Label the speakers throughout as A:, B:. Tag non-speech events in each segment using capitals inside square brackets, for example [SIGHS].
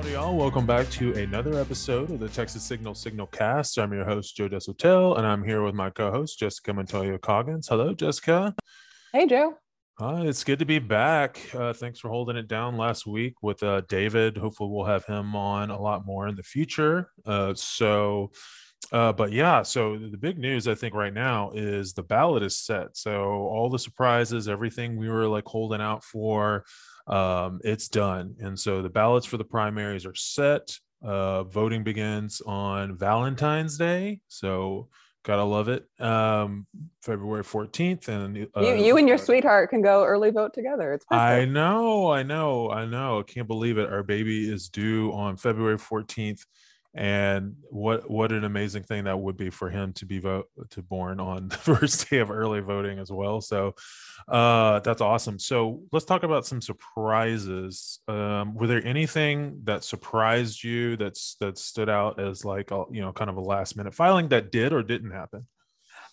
A: Howdy, y'all. Welcome back to another episode of the Texas Signal Signal Cast. I'm your host, Joe Deshotel, and I'm here with my co host, Jessica Montoya Coggins. Hello, Jessica.
B: Hey, Joe.
A: Uh, it's good to be back. Uh, thanks for holding it down last week with uh, David. Hopefully, we'll have him on a lot more in the future. Uh, so, uh, but yeah, so the big news I think right now is the ballot is set. So all the surprises, everything we were like holding out for, um, it's done. And so the ballots for the primaries are set. Uh, voting begins on Valentine's Day. So gotta love it. Um, February 14th. And
B: uh, you, you and your sweetheart can go early vote together. It's
A: perfect. I know, I know, I know. I can't believe it. Our baby is due on February 14th and what what an amazing thing that would be for him to be vote to born on [LAUGHS] the first day of early voting as well so uh that's awesome so let's talk about some surprises um were there anything that surprised you that's that stood out as like a, you know kind of a last minute filing that did or didn't happen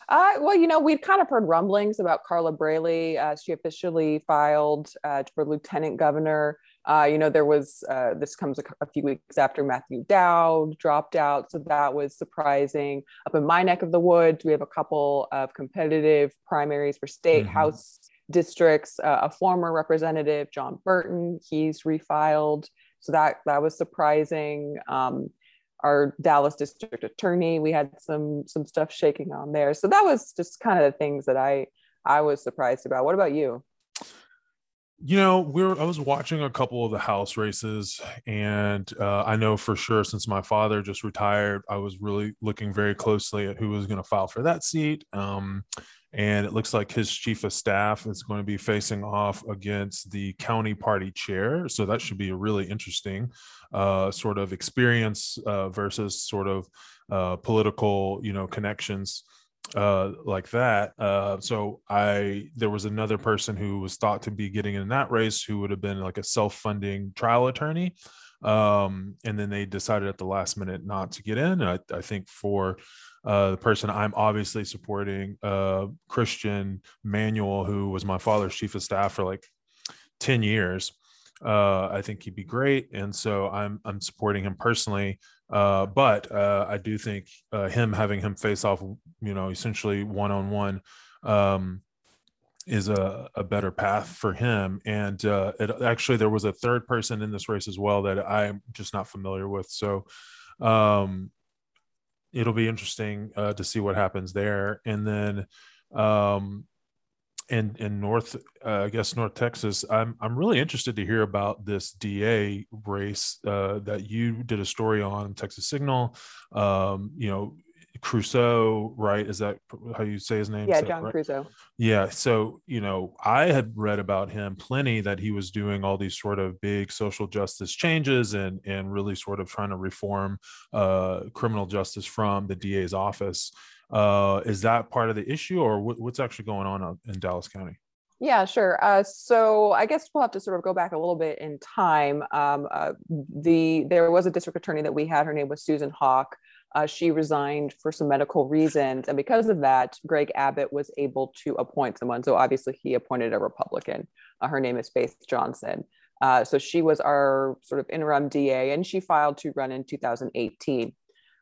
B: uh, well, you know, we've kind of heard rumblings about Carla Brailey. Uh, she officially filed uh, for lieutenant governor. Uh, you know, there was, uh, this comes a, a, few weeks after Matthew Dowd dropped out. So that was surprising. Up in my neck of the woods, we have a couple of competitive primaries for state mm-hmm. house districts. Uh, a former representative, John Burton, he's refiled. So that, that was surprising. Um, our Dallas district attorney, we had some, some stuff shaking on there. So that was just kind of the things that I, I was surprised about. What about you?
A: You know, we're I was watching a couple of the house races, and uh, I know for sure since my father just retired, I was really looking very closely at who was going to file for that seat. Um, and it looks like his chief of staff is going to be facing off against the county party chair. So that should be a really interesting uh, sort of experience uh, versus sort of uh, political, you know, connections uh, like that. Uh, so I there was another person who was thought to be getting in that race who would have been like a self-funding trial attorney. Um, and then they decided at the last minute not to get in. I, I think for uh, the person I'm obviously supporting, uh, Christian Manuel, who was my father's chief of staff for like 10 years. Uh, I think he'd be great. And so I'm, I'm supporting him personally. Uh, but uh, I do think uh, him having him face off, you know, essentially one on one, is a, a better path for him. And uh, it, actually, there was a third person in this race as well that I'm just not familiar with. So um, it'll be interesting uh, to see what happens there. And then um, in in North, uh, I guess North Texas. I'm I'm really interested to hear about this DA race uh, that you did a story on Texas Signal. Um, you know, Creuzot, right? Is that how you say his name?
B: Yeah, John right? Creuzot.
A: Yeah. So, you know, I had read about him plenty that he was doing all these sort of big social justice changes and and really sort of trying to reform uh, criminal justice from the DA's office. Uh, is that part of the issue, or what, what's actually going on in Dallas County?
B: Yeah, sure. Uh, so I guess we'll have to sort of go back a little bit in time. Um, uh, the there was a district attorney that we had. Her name was Susan Hawk. Uh, she resigned for some medical reasons, and because of that, Greg Abbott was able to appoint someone. So obviously, he appointed a Republican. Uh, her name is Faith Johnson. Uh, so she was our sort of interim DA, and she filed to run in 2018.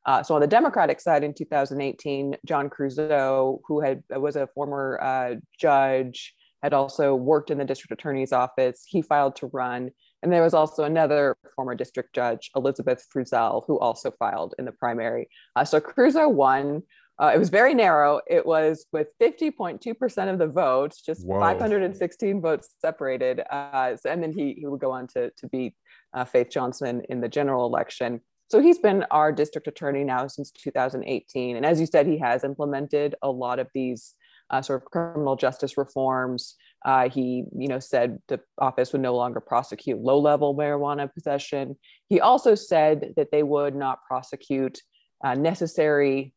B: Uh, so on the Democratic side in 2018, John Creuzot, who had was a former uh, judge, had also worked in the district attorney's office. He filed to run, and there was also another former district judge, Elizabeth Frizell, who also filed in the primary. Uh, so Creuzot won. Uh, it was very narrow. It was with 50.2% of the votes, just Whoa. 516 votes separated. Uh, and then he, he would go on to, to beat uh, Faith Johnson in the general election. So he's been our district attorney now since 2018. And as you said, he has implemented a lot of these uh, sort of criminal justice reforms. Uh, he, you know, said the office would no longer prosecute low-level marijuana possession. He also said that they would not prosecute uh, necessary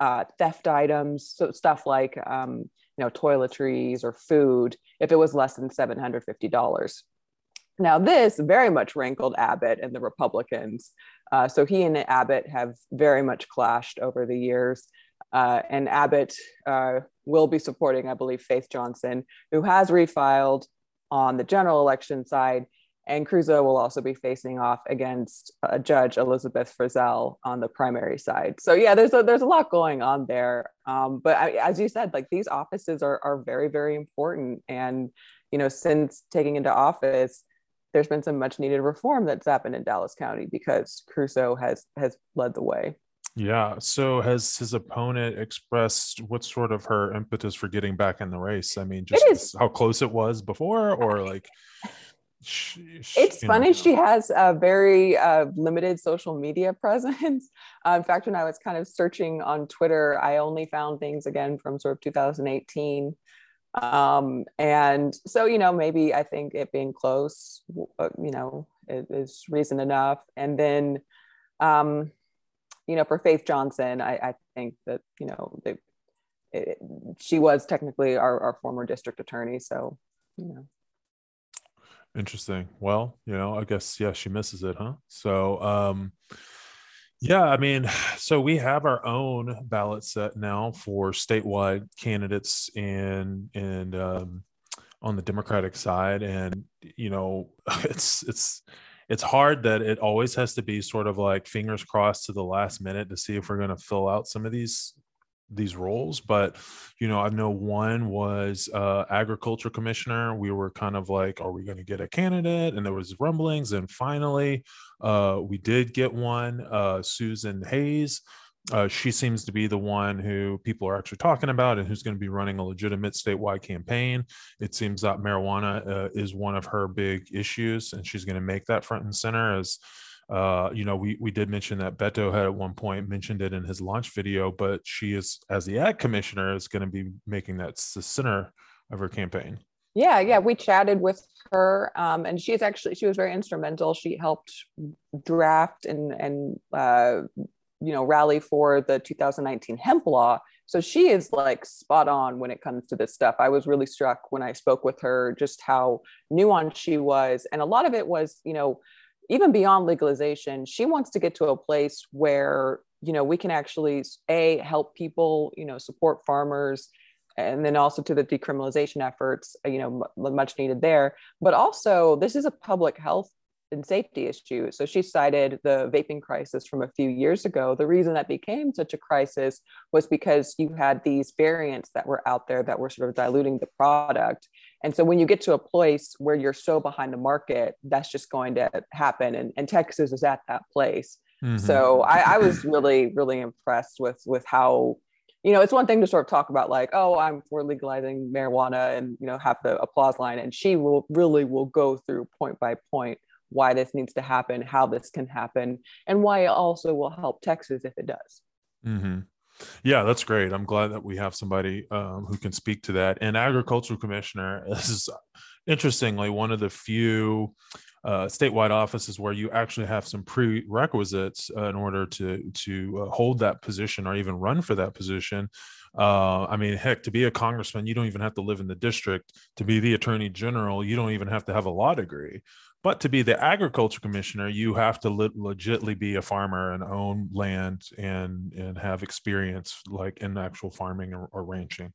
B: uh, theft items, so stuff like, um, you know, toiletries or food, if it was less than $750. Now, this very much rankled Abbott and the Republicans. Uh, so he and Abbott have very much clashed over the years. Uh, and Abbott uh, will be supporting, I believe, Faith Johnson, who has refiled on the general election side. and Creuzot will also be facing off against uh, Judge Elizabeth Frizell on the primary side. So yeah, there's a there's a lot going on there. Um, but I, as you said, like these offices are are very very important, and you know since taking into office, there's been some much needed reform that's happened in Dallas County because Creuzot has has led the way.
A: Yeah. So has his opponent expressed what sort of her impetus for getting back in the race? I mean, just how close it was before, or like. [LAUGHS]
B: She, she, it's funny. Know. She has a very uh, limited social media [LAUGHS] presence. Uh, in fact, when I was kind of searching on Twitter, I only found things again from sort of 2018 um and so you know maybe i think it being close uh, you know is reason enough. And then um you know for faith johnson i i think that you know they, it, she was technically our, our former district attorney so you know.
A: Interesting. Well you know i guess yeah she misses it huh? So um yeah, I mean, [SIGHS] so we have our own ballot set now for statewide candidates and and um, on the Democratic side, and you know, [LAUGHS] it's it's it's hard that it always has to be sort of like fingers crossed to the last minute to see if we're going to fill out some of these these roles but you know i know one was uh agriculture commissioner. We were kind of like are we going to get a candidate? And there was rumblings and finally uh we did get one uh susan hays. Uh, she seems to be the one who people are actually talking about and who's going to be running a legitimate statewide campaign. It seems that marijuana uh, is one of her big issues, and she's going to make that front and center as uh, you know, we we did mention that Beto had at one point mentioned it in his launch video, but she is, as the ag commissioner, is going to be making that the center of her campaign.
B: Yeah, yeah, we chatted with her, um, and she's actually she was very instrumental. She helped draft and and uh, you know rally for the 2019 hemp law. So she is like spot on when it comes to this stuff. I was really struck when I spoke with her just how nuanced she was, and a lot of it was you know even beyond legalization, she wants to get to a place where you know we can actually a help people, you know, support farmers, and then also to the decriminalization efforts, uh, you know, much needed there. But also, this is a public health and safety issue. So she cited the vaping crisis from a few years ago. The reason that became such a crisis was because you had these variants that were out there that were sort of diluting the product. And so when you get to a place where you're so behind the market, that's just going to happen. And, and Texas is at that place. Mm-hmm. So I, I was really, really impressed with with how you know, it's one thing to sort of talk about like, oh, I'm for legalizing marijuana and you know have the applause line, and she will really will go through point by point why this needs to happen, how this can happen, and why it also will help Texas if it does.
A: Mm-hmm. Yeah, that's great. I'm glad that we have somebody um, who can speak to that. And agricultural commissioner [LAUGHS] is interestingly one of the few uh, statewide offices where you actually have some prerequisites uh, in order to to uh, hold that position or even run for that position. Uh, I mean, heck, to be a congressman, you don't even have to live in the district. To be the attorney general, you don't even have to have a law degree. But to be the agriculture commissioner, you have to le- legitly be a farmer and own land and and have experience like in actual farming or, or ranching.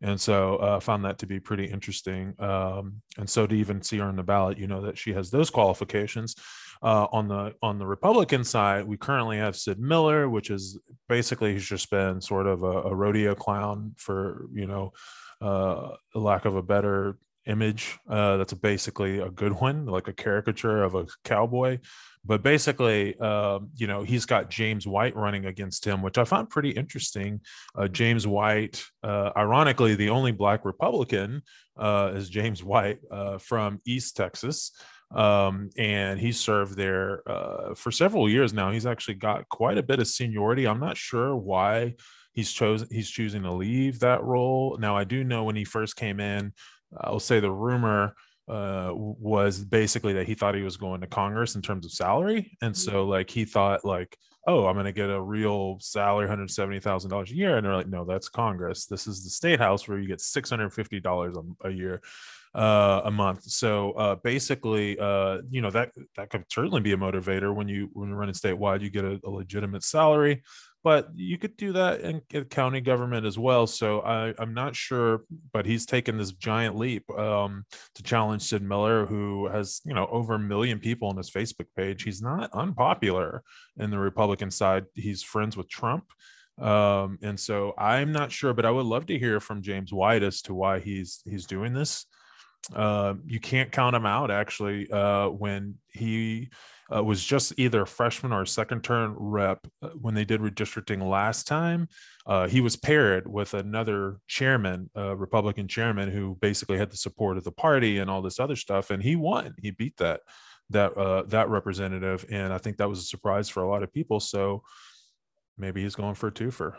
A: And so I uh, found that to be pretty interesting. Um, and so to even see her on the ballot, you know that she has those qualifications. Uh, on the on the Republican side, we currently have Sid Miller, which is basically he's just been sort of a, a rodeo clown for you know uh, lack of a better image uh, that's basically a good one, like a caricature of a cowboy. But basically, uh, you know, he's got James White running against him, which I found pretty interesting. Uh, James White, uh, ironically, the only black Republican uh, is James White uh, from East Texas. Um, and he served there for several years now. He's actually got quite a bit of seniority. I'm not sure why he's chosen he's choosing to leave that role now i do know when he first came in I'll say the rumor uh, was basically that he thought he was going to Congress in terms of salary, and so mm-hmm. like he thought like, oh, I'm going to get a real salary, hundred seventy thousand dollars a year, and they're like, no, that's Congress. This is the state house where you get six hundred fifty dollars a year. Uh, a month. So uh, basically, uh, you know that that could certainly be a motivator when you when you're running statewide. You get a, a legitimate salary, but you could do that in, in county government as well. So I, I'm not sure, but he's taken this giant leap um, to challenge Sid Miller, who has you know over a million people on his Facebook page. He's not unpopular in the Republican side. He's friends with Trump. Um, and so I'm not sure, but I would love to hear from James White as to why he's he's doing this. Uh, you can't count him out actually uh, when he uh, was just either a freshman or a second term rep uh, when they did redistricting last time. Uh, he was paired with another chairman, Republican chairman, who basically had the support of the party and all this other stuff, and he won. He beat that that uh, that representative, and I think that was a surprise for a lot of people. So maybe he's going for a twofer.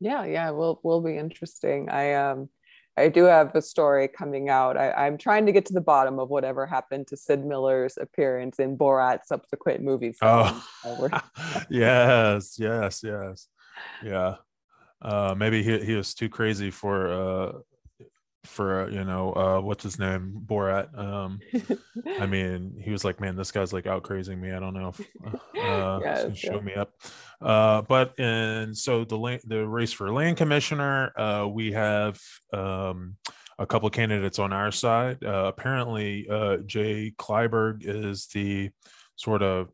B: Yeah, yeah, will will be interesting. I um I do have a story coming out. I, am trying to get to the bottom of whatever happened to Sid Miller's appearance in Borat's subsequent movies.
A: Oh, [LAUGHS] yes, yes, yes, yeah. Uh, maybe he he was too crazy for uh, for you know uh what's his name? Borat um i [LAUGHS] mean he was like man this guy's like out crazing me. I don't know if [LAUGHS] uh yes, show me up. Uh but and so the the race for land commissioner uh we have um a couple of candidates on our side. Uh apparently uh jay kleberg is the sort of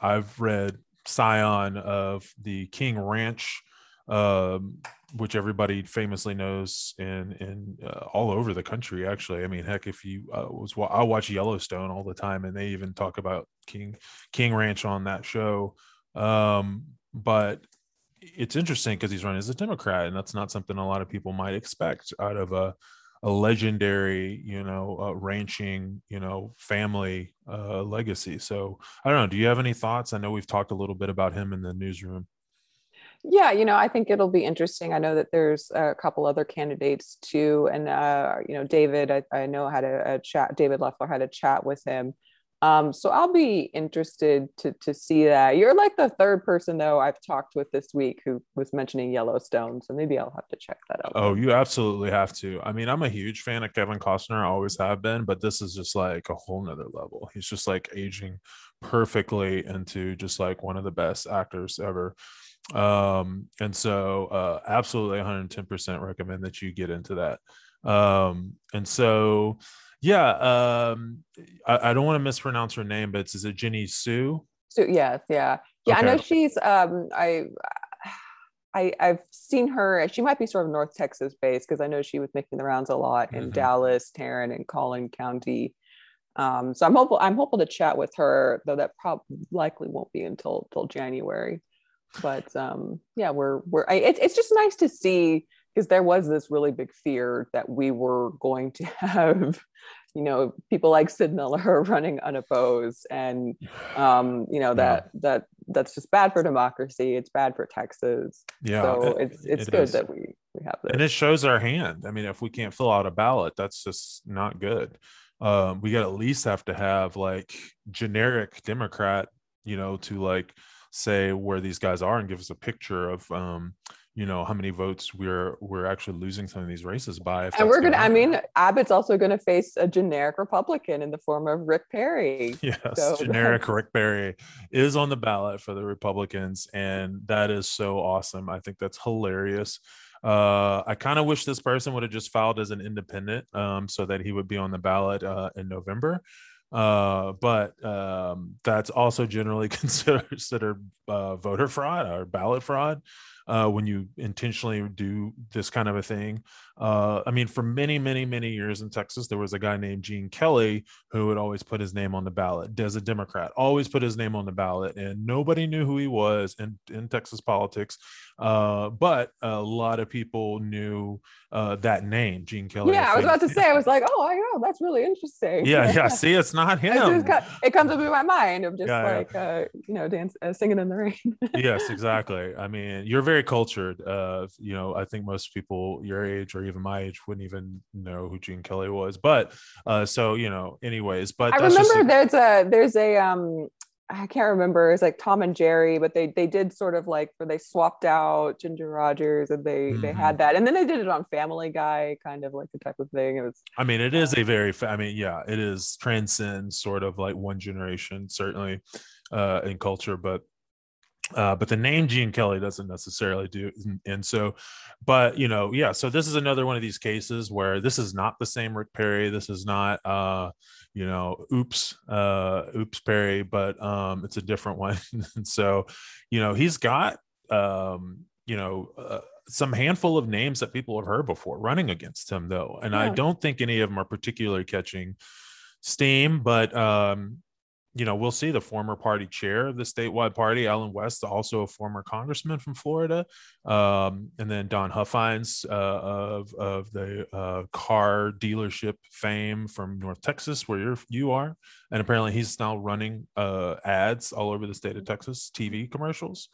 A: i've read scion of the king ranch um which everybody famously knows in in uh, all over the country actually. I mean heck if you uh, was i watch yellowstone all the time and they even talk about king king ranch on that show. Um, but it's interesting because he's running as a democrat and that's not something a lot of people might expect out of a a legendary you know uh, ranching you know family uh, legacy. So i don't know. Do you have any thoughts? I know we've talked a little bit about him in the newsroom
B: yeah, you know, I think it'll be interesting. I know that there's a couple other candidates too, and uh, you know, David, I, I know had a, a, chat. David Loeffler had a chat with him. Um, so I'll be interested to to see that. You're like the third person though I've talked with this week who was mentioning Yellowstone, so maybe I'll have to check that out.
A: Oh, you absolutely have to. I mean, I'm a huge fan of Kevin Costner, I always have been, but this is just like a whole nother level. He's just like aging perfectly into just like one of the best actors ever um and so uh absolutely 110% recommend that you get into that um and so yeah um i, I don't want to mispronounce her name but it's is it jinny suh
B: so yes yeah yeah okay. i know she's um i I, I've seen her. She might be sort of North Texas based because I know she was making the rounds a lot in mm-hmm. Dallas, Tarrant, and Collin County. Um, so I'm hopeful. I'm hopeful to chat with her, though that probably likely won't be until until January but um yeah we're we're I, it, it's just nice to see because there was this really big fear that we were going to [LAUGHS] have you know people like sid miller [LAUGHS] running unopposed and um you know that yeah. that that's just bad for democracy. It's bad for texas. Yeah so it, it's it's it good is. that we we have this
A: and it shows our hand. I mean if we can't fill out a ballot that's just not good. Um we got at least have to have like generic democrat you know to like say where these guys are and give us a picture of um, you know how many votes we're we're actually losing some of these races by.
B: And we're gonna. I mean, Abbott's also going to face a generic Republican in the form of Rick Perry. [LAUGHS]
A: Yes, so. [LAUGHS] generic Rick Perry is on the ballot for the Republicans, and that is so awesome. I think that's hilarious. Uh, I kind of wish this person would have just filed as an independent, um, so that he would be on the ballot uh, in November uh, but um, that's also generally [LAUGHS] considered, considered uh, voter fraud or ballot fraud uh, when you intentionally do this kind of a thing. Uh, I mean, for many, many, many years in Texas, there was a guy named Gene Kelly who would always put his name on the ballot as a Democrat, always put his name on the ballot, and nobody knew who he was in, in Texas politics. Uh, but a lot of people knew uh, that name, Gene Kelly.
B: Yeah, I was about to say, I was [LAUGHS] like, oh, I know, that's really interesting.
A: Yeah, yeah. [LAUGHS] See, it's not him.
B: it comes up in my mind of just yeah, like, yeah. Uh, you know, dance, uh, singing in the rain.
A: yes, [LAUGHS] exactly. I mean, you're very cultured. Uh, you know, I think most people your age or even my age wouldn't even know who Gene Kelly was. But uh, so you know, anyways. But
B: I remember there's a there's a um I can't remember. It's like Tom and Jerry, but they they did sort of like where they swapped out Ginger Rogers and they mm-hmm. they had mm-hmm. that, and then they did it on Family Guy, kind of like the type of thing. It was.
A: I mean, it is a very. I mean, yeah, it is transcends sort of like one generation, certainly, uh, in culture, but Uh, but the name Gene Kelly doesn't necessarily do. And, and so, but you know, yeah. So this is another one of these cases where this is not the same Rick Perry. This is not, uh, you know, oops, uh, oops Perry, but um, it's a different one. [LAUGHS] and so, you know, he's got, um, you know, uh, some handful of names that people have heard before running against him, though, and yeah. I don't think any of them are particularly catching steam. But um, you know, we'll see. The former party chair of the statewide party, Allen West, also a former congressman from Florida, um, and then Don Huffines uh, of of the uh, car dealership fame from North Texas, where you're you are, and apparently he's now running uh, ads all over the state of Texas, TV commercials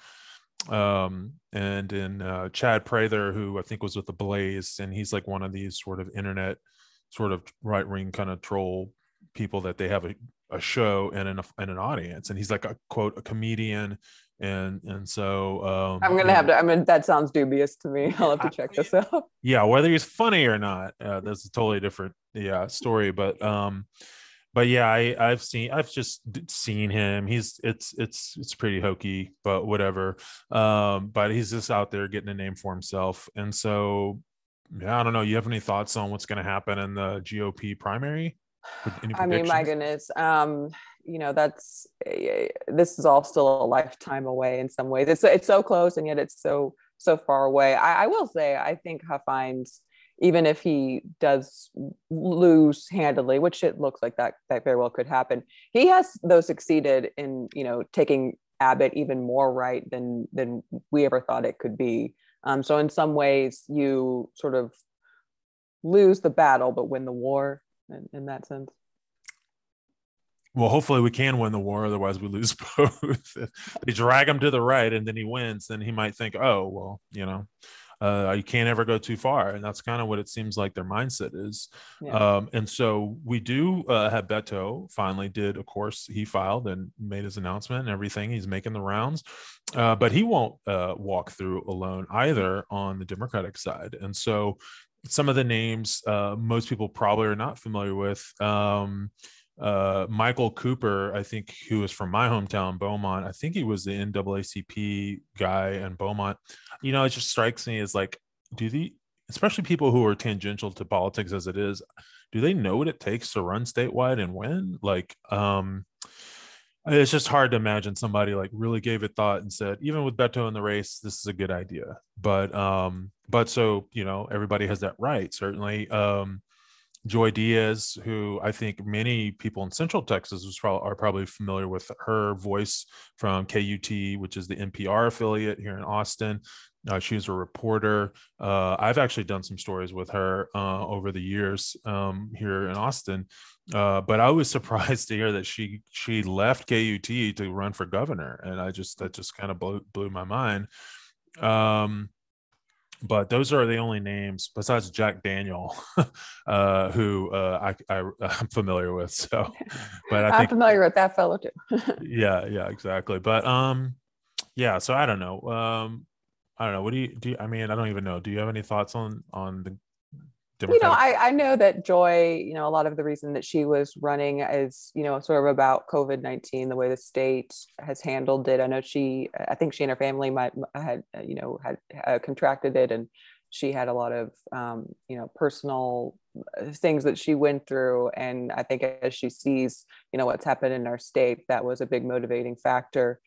A: um and in uh, chad prather who i think was with the blaze and he's like one of these sort of internet sort of right wing kind of troll people that they have a, a show and an, and an audience and he's like a quote a comedian and and so um
B: i'm gonna have to i mean that sounds dubious to me [LAUGHS] i'll have to check this out
A: yeah whether he's funny or not uh, that's a totally different yeah story but um but yeah, I, I've seen, I've just seen him. He's, it's, it's, it's pretty hokey, but whatever. Um, but he's just out there getting a name for himself. And so, yeah, I don't know. You have any thoughts on what's going to happen in the GOP primary?
B: I mean, my goodness. Um, you know, that's, uh, this is all still a lifetime away in some ways. It's, it's so close and yet it's so, so far away. I, I will say, I think Huffines even if he does lose handily, which it looks like that that very well could happen, he has though succeeded in you know taking Abbott even more right than than we ever thought it could be. Um, so in some ways, you sort of lose the battle but win the war in, in that sense.
A: Well, hopefully we can win the war. Otherwise, we lose [LAUGHS] both. they drag him to the right, and then he wins. Then he might think, "Oh, well, you know, uh, you can't ever go too far and that's kind of what it seems like their mindset is yeah. um, and so we do uh, have beto finally did of course he filed and made his announcement and everything he's making the rounds uh, but he won't uh, walk through alone either on the democratic side and so some of the names uh, most people probably are not familiar with um, uh, Michael Cooper, I think, who is from my hometown, Beaumont. I think he was the NAACP guy in Beaumont. You know, it just strikes me as like, do the especially people who are tangential to politics as it is, do they know what it takes to run statewide and win? Like, um, it's just hard to imagine somebody like really gave it thought and said, even with Beto in the race, this is a good idea. But um, but so you know, everybody has that right, certainly. Um, Joy Diaz, who I think many people in Central Texas are probably familiar with her voice from KUT, which is the NPR affiliate here in Austin. Uh, she's a reporter. Uh, I've actually done some stories with her uh, over the years um, here in Austin, uh, but I was [LAUGHS] surprised to hear that she she left KUT to run for governor, and I just that just kind of blew, blew my mind. Um, but those are the only names besides Jack Daniel, [LAUGHS] uh, who uh, I, I [LAUGHS] am familiar with. So,
B: but I am familiar with that fellow too.
A: yeah, yeah, exactly. But um, yeah. So I don't know. Um, I don't know. What do you do? You, I mean, I don't even know. Do you have any thoughts on on the
B: you know, I, I know that Joy, you know, a lot of the reason that she was running is, you know, sort of about COVID 19, the way the state has handled it. I know she, I think she and her family might had, you know, had uh, contracted it and she had a lot of, um, you know, personal uh, things that she went through. And I think as she sees, you know, what's happened in our state, that was a big motivating factor.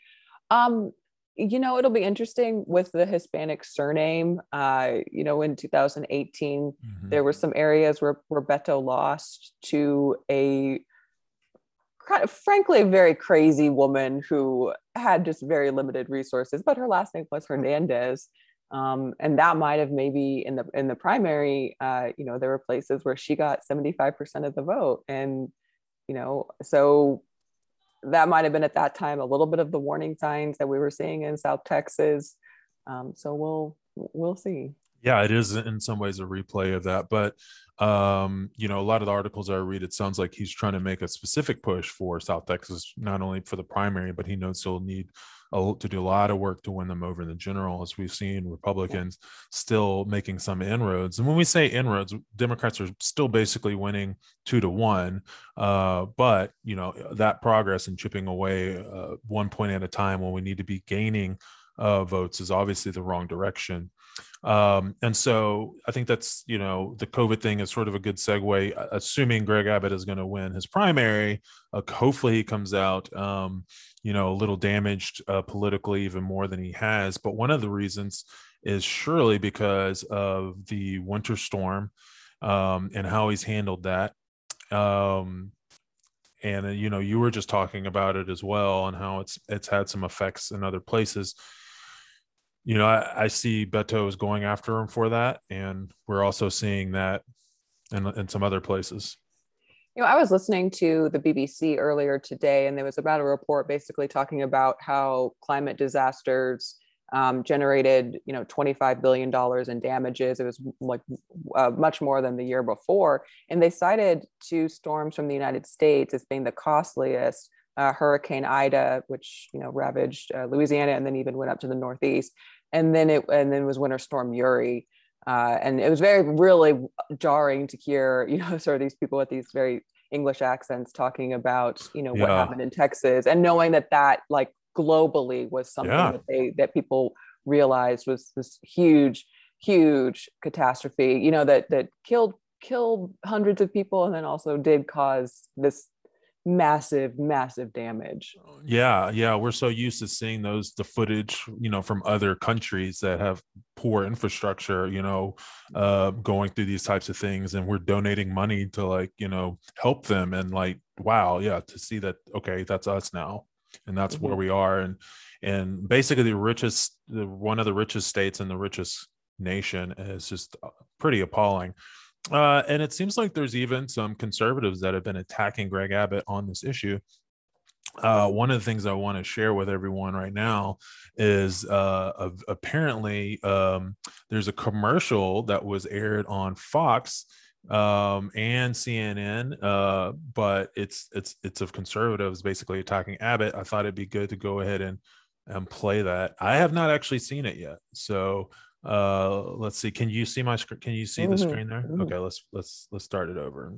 B: Um, you know it'll be interesting with the hispanic surname uh, you know in 2018 mm-hmm. there were some areas where, where beto lost to a kind of frankly a very crazy woman who had just very limited resources but her last name was hernandez um, and that might have maybe in the in the primary uh, you know there were places where she got 75% of the vote and you know so that might have been at that time a little bit of the warning signs that we were seeing in South Texas. Um, so we'll we'll see.
A: Yeah, it is in some ways a replay of that, but um, you know, a lot of the articles I read, it sounds like he's trying to make a specific push for South Texas, not only for the primary, but he knows he'll need a, to do a lot of work to win them over in the general, as we've seen Republicans still making some inroads. And when we say inroads, Democrats are still basically winning two to one. Uh, but you know that progress and chipping away uh, one point at a time when we need to be gaining uh, votes is obviously the wrong direction. Um, and so I think that's, you know, the COVID thing is sort of a good segue, assuming Greg Abbott is going to win his primary. Uh, hopefully he comes out, um, you know, a little damaged uh, politically, even more than he has. But one of the reasons is surely because of the winter storm um, and how he's handled that. Um, and uh, you know, you were just talking about it as well, and how it's it's had some effects in other places you know, I, I see Beto is going after him for that, and we're also seeing that in, in some other places.
B: You know, I was listening to the BBC earlier today, and there was about a report basically talking about how climate disasters um, generated, you know, $25 billion in damages. It was like uh, much more than the year before. And they cited two storms from the United States as being the costliest. Uh, Hurricane Ida, which you know ravaged uh, Louisiana and then even went up to the Northeast, and then it and then it was Winter Storm Uri, uh, and it was very really jarring to hear [LAUGHS] you know sort of these people with these very English accents talking about you know yeah. what happened in Texas and knowing that that like globally was something yeah. that they that people realized was this huge huge catastrophe you know that that killed killed hundreds of people and then also did cause this massive massive damage.
A: Yeah yeah we're so used to seeing those the footage you know from other countries that have poor infrastructure you know uh going through these types of things and we're donating money to like you know help them and like wow yeah to see that okay that's us now and that's mm-hmm. where we are and and basically the richest the one of the richest states and the richest nation is just uh, pretty appalling uh, and it seems like there's even some conservatives that have been attacking Greg Abbott on this issue. Uh, one of the things I want to share with everyone right now is uh, apparently um, there's a commercial that was aired on Fox um, and CNN, uh, but it's it's it's of conservatives basically attacking Abbott. I thought it'd be good to go ahead and and play that. I have not actually seen it yet, so uh let's see can you see my screen can you see mm-hmm. the screen there? mm-hmm. okay let's let's let's start it over.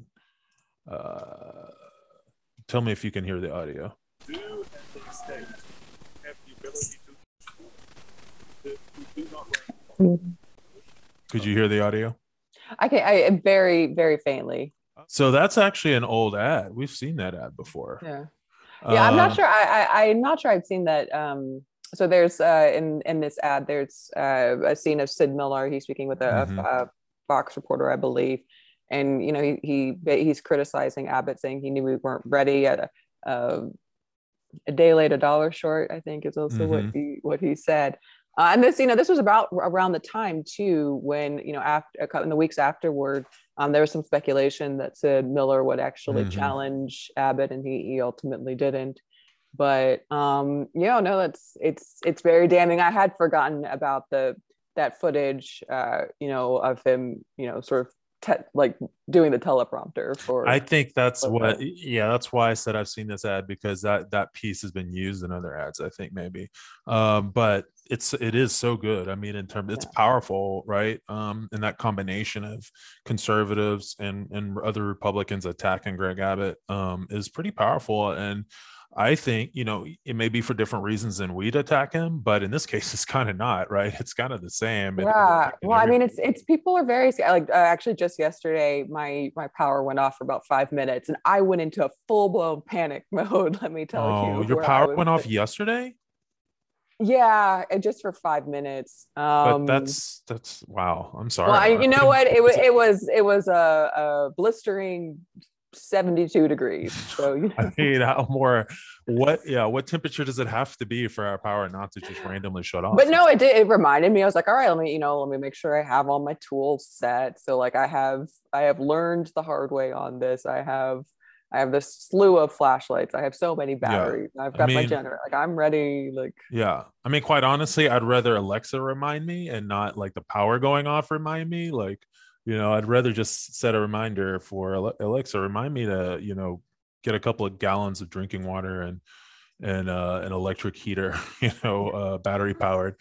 A: Uh tell me if you can hear the audio. Could you hear the audio?
B: I can i very very faintly.
A: So that's actually an old ad. We've seen that ad before.
B: Yeah. Yeah i'm not um, sure I, I i'm not sure i've seen that um so there's uh, in in this ad there's uh, a scene of Sid Miller. He's speaking with a, mm-hmm. a, Fox reporter, I believe, and you know he, he he's criticizing Abbott, saying he knew we weren't ready. At a, uh, a day late, a dollar short. I think is also mm-hmm. what he what he said. Uh, and this, you know, this was about around the time too when you know after in the weeks afterward, um, there was some speculation that Sid Miller would actually mm-hmm. challenge Abbott, and he, he ultimately didn't but um yeah no that's it's it's very damning. I had forgotten about the that footage uh you know of him you know sort of te- like doing the teleprompter for
A: i think that's what yeah that's why i said i've seen this ad because that that piece has been used in other ads i think maybe. Um but it's it is so good. I mean in terms it's yeah. powerful right? Um and that combination of conservatives and and other republicans attacking greg abbott um is pretty powerful. And I think, you know, it may be for different reasons than we'd attack him, but in this [LAUGHS] case, it's kind of not, right? It's kind of the same.
B: Yeah. well, I mean, it's, it's people are very like, uh, actually just yesterday, my, my power went off for about five minutes and I went into a full blown panic [LAUGHS] mode. Let me tell oh,
A: you. Your power went off yesterday?
B: Yeah, just for five minutes.
A: Um, but that's that's wow. I'm sorry. Well,
B: I, you know what? It [LAUGHS] was it was it was a, a blistering 72 degrees. So you [LAUGHS] know.
A: I mean, how more what yeah, what temperature does it have to be for our power not to just randomly shut off?
B: But no, it did it reminded me. I was like, all right, let me, you know, let me make sure I have all my tools set. So like I have I have learned the hard way on this. I have I have this slew of flashlights. I have so many batteries. Yeah. I've got I mean, my generator. Like I'm ready. Like
A: yeah. I mean, quite honestly, I'd rather Alexa remind me and not like the power going off remind me. Like you know i'd rather just set a reminder for alexa remind me to you know get a couple of gallons of drinking water and and uh, an electric heater, [LAUGHS] you know, uh, battery powered.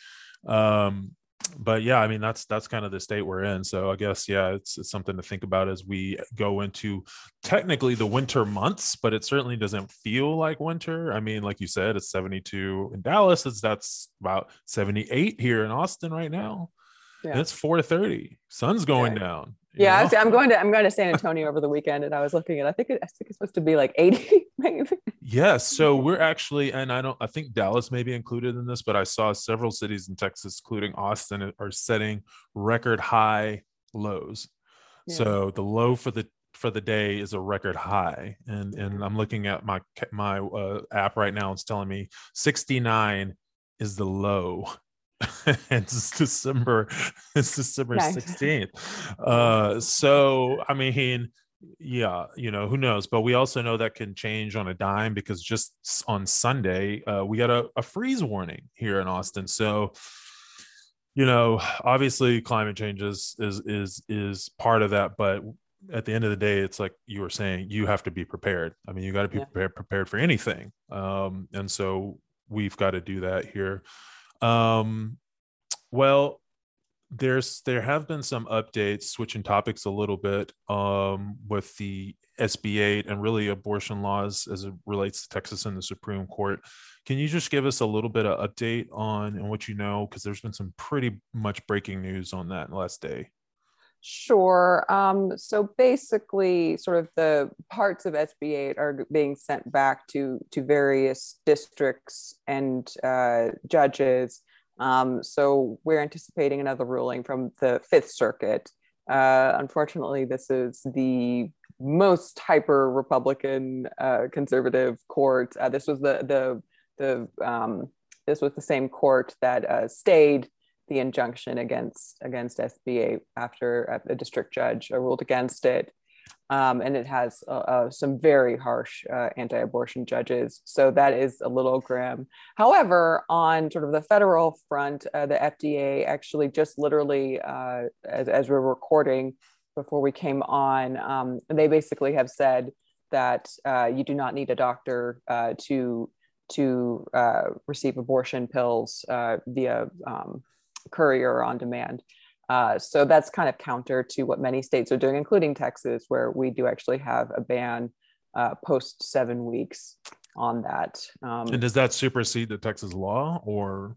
A: Um, but yeah, I mean that's that's kind of the state we're in. So I guess yeah, it's, it's something to think about as we go into technically the winter months, but it certainly doesn't feel like winter. I mean, like you said, it's 72 in Dallas. It's that's about 78 here in Austin right now. Yeah. It's 4:30. Sun's going yeah. down.
B: Yeah, I'm going to I'm going to San Antonio over the weekend, and I was looking at I think it, I think it's supposed to be like 80 [LAUGHS] maybe.
A: Yes, so we're actually, and I don't, I think Dallas may be included in this, but I saw several cities in Texas, including Austin, are setting record high lows. Yeah. So the low for the for the day is a record high, and and I'm looking at my my uh, app right now. It's telling me 69 is the low [LAUGHS] it's December, it's December [LAUGHS] nice. 16th. Uh, so I mean, yeah, you know, who knows? But we also know that can change on a dime because just on Sunday, uh, we got a, a freeze warning here in Austin. So, you know, obviously climate change is is is is part of that, but at the end of the day, it's like you were saying, you have to be prepared. I mean, you got to be yeah. prepared, prepared for anything. Um, and so we've got to do that here. Um, well, there's there have been some updates, switching topics a little bit, um, with the SB8 and really abortion laws as it relates to Texas and the Supreme Court. Can you just give us a little bit of update on and what you know? Because there's been some pretty much breaking news on that last day.
B: Sure. Um, so basically, sort of the parts of SB8 are being sent back to to various districts and uh, judges. Um, so we're anticipating another ruling from the Fifth Circuit. Uh, unfortunately, this is the most hyper Republican uh, conservative court. Uh, this was the the the um, this was the same court that uh, stayed the injunction against against SB8 after a district judge ruled against it. Um, and it has uh, uh, some very harsh uh, anti-abortion judges. So that is a little grim. However, on sort of the federal front, uh, the FDA actually just literally, uh, as, as, we're recording before we came on, um, they basically have said that uh, you do not need a doctor to to receive abortion pills via um, courier on demand. Uh, so that's kind of counter to what many states are doing, including Texas, where we do actually have a ban uh, post seven weeks on that.
A: Um, and does that supersede the Texas law or?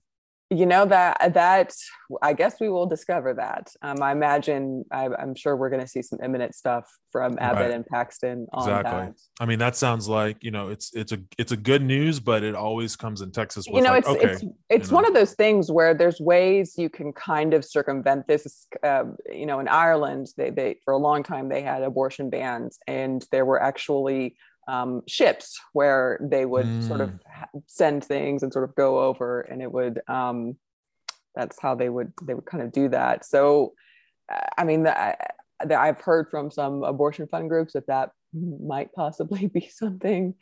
B: You know that that i guess we will discover that um, i imagine I, am sure we're going to see some imminent stuff from abbott right. and paxton on exactly that.
A: i mean that sounds like you know it's it's a it's a good news but it always comes in texas
B: you know
A: like,
B: it's okay, it's, it's know. one of those things where there's ways you can kind of circumvent this uh, you know in ireland they, they for a long time they had abortion bans and there were actually um, ships where they would mm. sort of mm. send things and sort of go over and it would um, that's how they would they would kind of do that. So uh, i mean the, the, i've heard from some abortion fund groups that that might possibly [LAUGHS] be something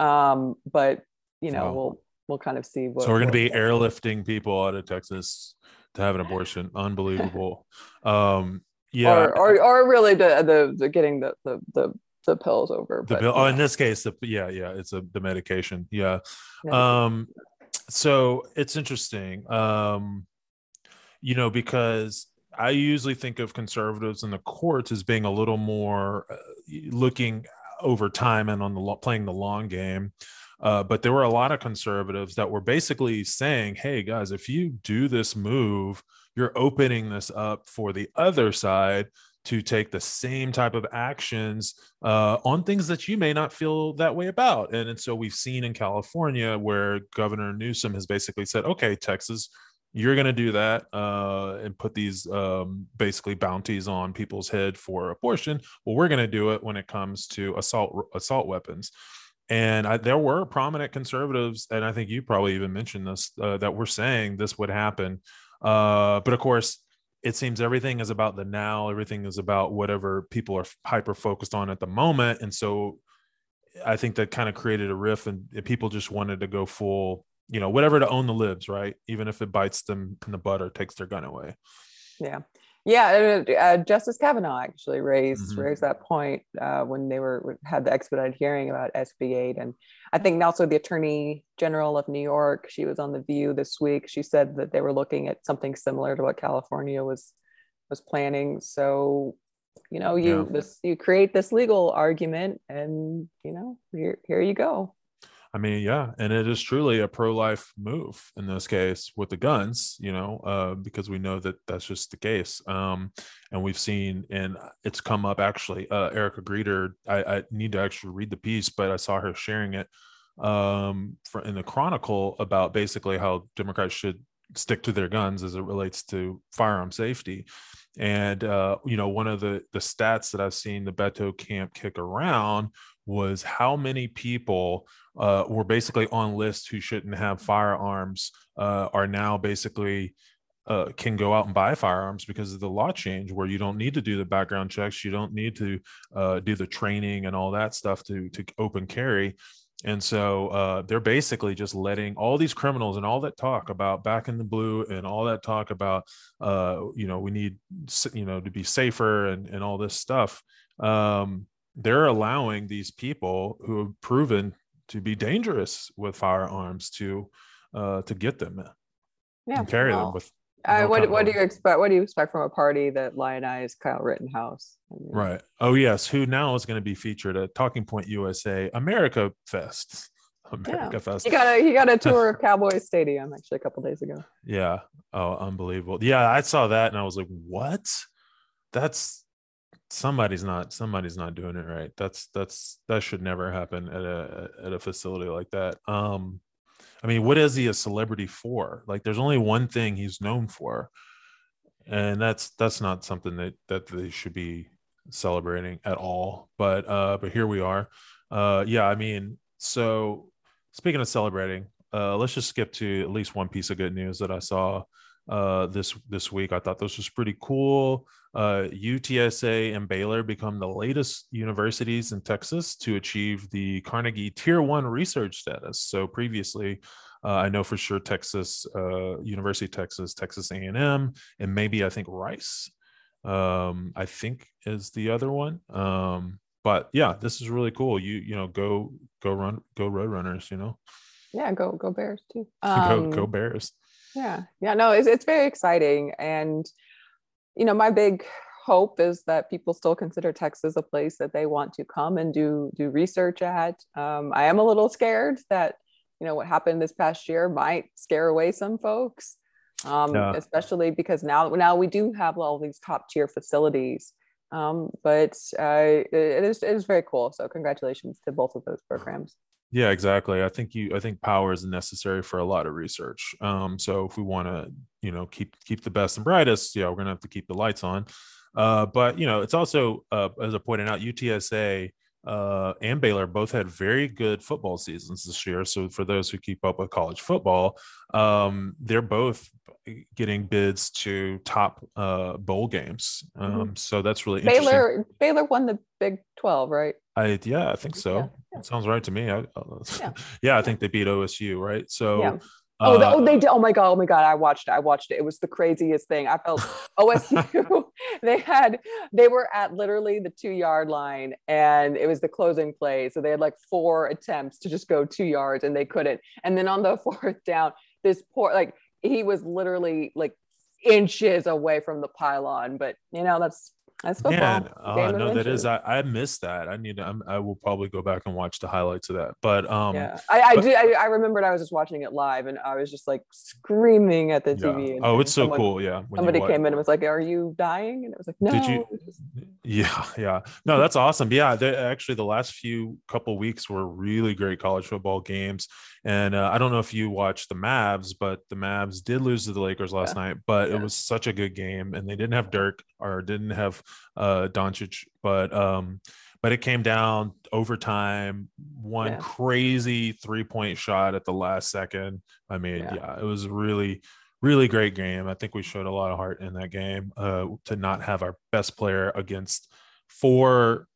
B: um, but you know we'll we'll kind of see
A: what so we're going to be airlifting people out of texas to have an abortion. [LAUGHS] Unbelievable. Um yeah.
B: Or, or, or really the, the, the getting the, the the the pills over.
A: The pill. Oh, in this case, the yeah, yeah, it's a the medication. Yeah. yeah. Um, so it's interesting. Um, you know, because I usually think of conservatives in the courts as being a little more uh, looking over time and on the playing the long game. Uh, but there were a lot of conservatives that were basically saying, "Hey guys, if you do this move, you're opening this up for the other side to take the same type of actions uh, on things that you may not feel that way about. And, and so we've seen in California where Governor Newsom has basically said, okay, Texas, you're going to do that uh, and put these um, basically bounties on people's head for abortion. Well, we're going to do it when it comes to assault assault weapons. And I, there were prominent conservatives, and I think you probably even mentioned this, uh, that were saying this would happen. Uh, but of course, it seems everything is about the now everything is about whatever people are hyper focused on at the moment and so i think that kind of created a riff and people just wanted to go full you know whatever to own the libs right? Even if it bites them in the butt or takes their gun away.
B: Yeah Yeah, uh, Justice Kavanaugh actually raised mm-hmm. raised that point uh, when they were had the expedited hearing about SB 8, and I think also the Attorney General of New York. She was on the View this week. She said that they were looking at something similar to what California was was planning. So, you know, you yeah. this you create this legal argument, and you know, here here you go.
A: I mean, yeah, and it is truly a pro-life move in this case with the guns, you know, uh, because we know that that's just the case. Um, and we've seen, and it's come up actually. Uh, Erica Grieder, I, I, need to actually read the piece, but I saw her sharing it um, for, in the Chronicle about basically how Democrats should stick to their guns as it relates to firearm safety. And uh, you know, one of the the stats that I've seen the Beto camp kick around was how many people uh, were basically on lists who shouldn't have firearms uh, are now basically uh, can go out and buy firearms because of the law change where you don't need to do the background checks you don't need to uh, do the training and all that stuff to to open carry. And so uh, they're basically just letting all these criminals and all that talk about back in the blue and all that talk about uh, you know we need you know to be safer and, and all this stuff. Um, they're allowing these people who have proven to be dangerous with firearms to uh, to get them
B: yeah,
A: and carry well, them with.
B: Uh, what what do you expect? What do you expect from a party that lionized Kyle Rittenhouse?
A: I mean, right. Oh yes. Who now is going to be featured at Turning Point USA America Fest?
B: America yeah. Fest. He got a he got a tour of Cowboys Stadium actually a couple days ago.
A: Yeah. Oh, unbelievable. Yeah, I saw that and I was like, what? That's somebody's not somebody's not doing it right. That's that's that should never happen at a at a facility like that. Um i mean what is he a celebrity for? Like there's only one thing he's known for and that's that's not something that that they should be celebrating at all. But uh but here we are. Uh yeah i mean so speaking of celebrating uh let's just skip to at least one piece of good news that i saw uh, this this week. I thought this was pretty cool. Uh, UTSA and Baylor become the latest universities in Texas to achieve the Carnegie Tier One research status. So previously, uh, I know for sure Texas, uh, University of Texas, Texas A&M, and maybe I think Rice. Um, I think is the other one. Um, but yeah, this is really cool. You you know go go run go road runners. You know.
B: Yeah, go go Bears too.
A: Um, [LAUGHS] go go Bears
B: yeah. Yeah no it's, it's very exciting. And you know my big hope is that people still consider texas a place that they want to come and do do research at. Um, i am a little scared that you know what happened this past year might scare away some folks um, yeah. especially because now now we do have all these top tier facilities. Um, but uh, it, it is it is very cool. So congratulations to both of those programs
A: yeah, exactly. I think you I think power is necessary for a lot of research. Um, so if we want to, you know, keep keep the best and brightest, yeah, we're gonna have to keep the lights on. Uh, but you know, it's also uh, as I pointed out, UTSA uh, and Baylor both had very good football seasons this year. So for those who keep up with college football, um, they're both getting bids to top uh, bowl games. Mm-hmm. Um, mm-hmm. So that's really
B: Baylor. Baylor won the Big Twelve, right?
A: I yeah, I think so. Yeah, yeah. sounds right to me. I, uh, yeah. [LAUGHS] yeah, I think they beat OSU, right? So. Yeah.
B: Oh, the, oh, uh, they did. Oh my god! Oh my god! I watched it. I watched it. It was the craziest thing. I felt [LAUGHS] OSU. [LAUGHS] they had. They were at literally the two yard line, and it was the closing play. So they had like four attempts to just go two yards, and they couldn't. And then on the [LAUGHS] fourth down, this poor like he was literally like inches away from the pylon. But you know that's that's football. Man,
A: uh, no, that is. I, I missed that. I need. To, i will probably go back and watch the highlights of that. But um,
B: yeah, I, I but, do. I, I, remembered I was just watching it live, and I was just like screaming at the. TV.
A: And, oh, it's so cool. Yeah.
B: Somebody came in and was like, "Are you dying?" And it was like, "No." Did you? [LAUGHS]
A: Yeah, yeah. No, that's awesome. Yeah, actually, the last few couple weeks were really great college football games. And uh, I don't know if you watched the Mavs, but the Mavs did lose to the Lakers last yeah. night. But yeah. it was such a good game, and they didn't have Dirk or didn't have uh, Doncic, but um, but it came down overtime. One yeah. crazy three point shot at the last second. I mean, yeah, it was really really great game. I think we showed a lot of heart in that game uh, to not have our best player against four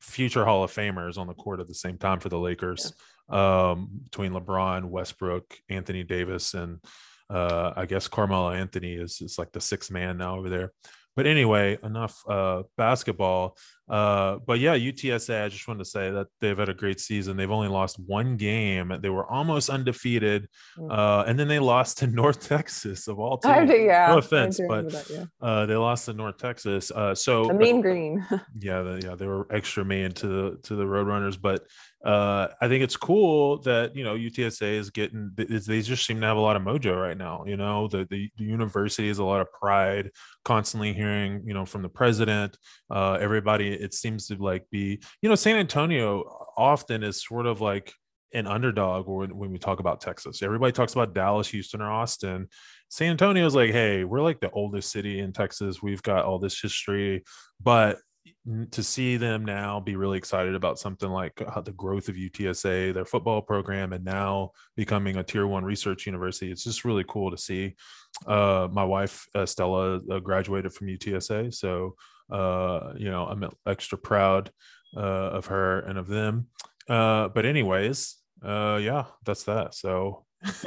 A: future Hall of Famers on the court at the same time for the Lakers um, between LeBron, Westbrook, Anthony Davis, and uh, I guess Carmelo Anthony is is like the sixth man now over there. but anyway, enough uh, basketball. Uh, but yeah, UTSA. I just wanted to say that they've had a great season. They've only lost one game. They were almost undefeated, mm. uh, and then they lost to [LAUGHS] North Texas of all [LAUGHS] teams.
B: yeah,
A: no offense, but that, yeah. uh, they lost to North Texas. Uh, so
B: the mean green. [LAUGHS]
A: yeah, the, yeah, they were extra mean to the to the Roadrunners, but uh, I think it's cool that you know UTSA is getting. They just seem to have a lot of mojo right now. You know, the the, the university has a lot of pride. Constantly hearing, you know, from the president, uh, everybody. It seems to like be, you know, San Antonio often is sort of like an underdog when, when we talk about Texas. Everybody talks about Dallas, Houston, or Austin. San Antonio is like, hey, we're like the oldest city in Texas. We've got all this history, but to see them now be really excited about something like uh, the growth of UTSA, their football program, and now becoming a tier one research university. It's just really cool to see. Uh, my wife, uh, Stella, uh, graduated from UTSA. So, uh, you know, I'm extra proud uh, of her and of them. Uh, but, anyways, uh, yeah, that's that. So, [LAUGHS]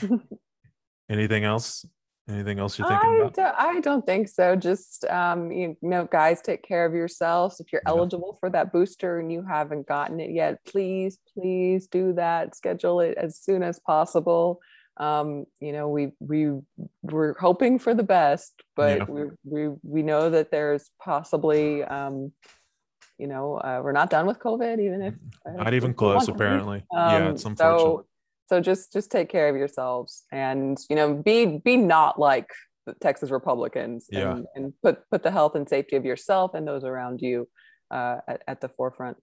A: [LAUGHS] anything else Anything else you're thinking
B: I
A: about?
B: Don't, I don't think so. Just um, you know, guys, take care of yourselves. If you're yeah. eligible for that booster and you haven't gotten it yet, please, please do that. Schedule it as soon as possible. Um, you know, we we we're hoping for the best, but yeah. we we we know that there's possibly um, you know, uh, we're not done with COVID, even if
A: not even close, apparently. Um, yeah, it's unfortunate. So,
B: so just just take care of yourselves and you know be be not like the texas republicans
A: yeah.
B: and, and put put the health and safety of yourself and those around you uh, at, at the forefront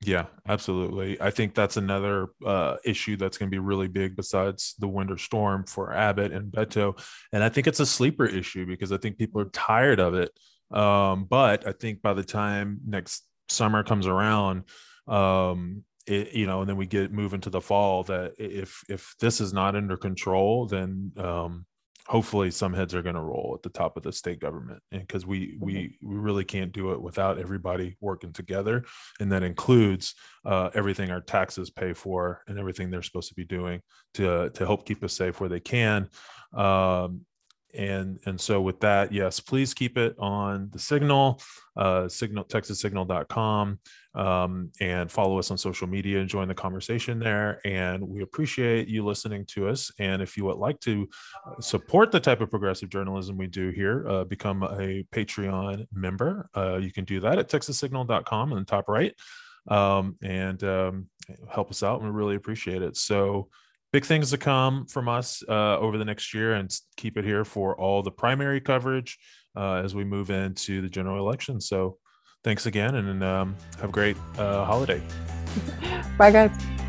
A: yeah, absolutely. I think that's another uh, issue that's going to be really big besides the winter storm for Abbott and Beto. And I think it's a sleeper issue because I think people are tired of it. Um, but I think by the time next summer comes around, um, it, you know, and then we get move into the fall that if if this is not under control, then um, hopefully some heads are going to roll at the top of the state government because we mm-hmm. we we really can't do it without everybody working together and that includes uh, everything our taxes pay for and everything they're supposed to be doing to to help keep us safe where they can um, and and so with that yes please keep it on the signal uh signal texassignal.com um, and follow us on social media and join the conversation there. And we appreciate you listening to us. And if you would like to uh, support the type of progressive journalism we do here uh, become a patreon member uh, you can do that at texassignal.com in the top right. Um, and um, help us out and we really appreciate it. So big things to come from us uh, over the next year and keep it here for all the primary coverage uh, as we move into the general election. So thanks again and um, have a great uh, holiday. [LAUGHS]
B: Bye, guys.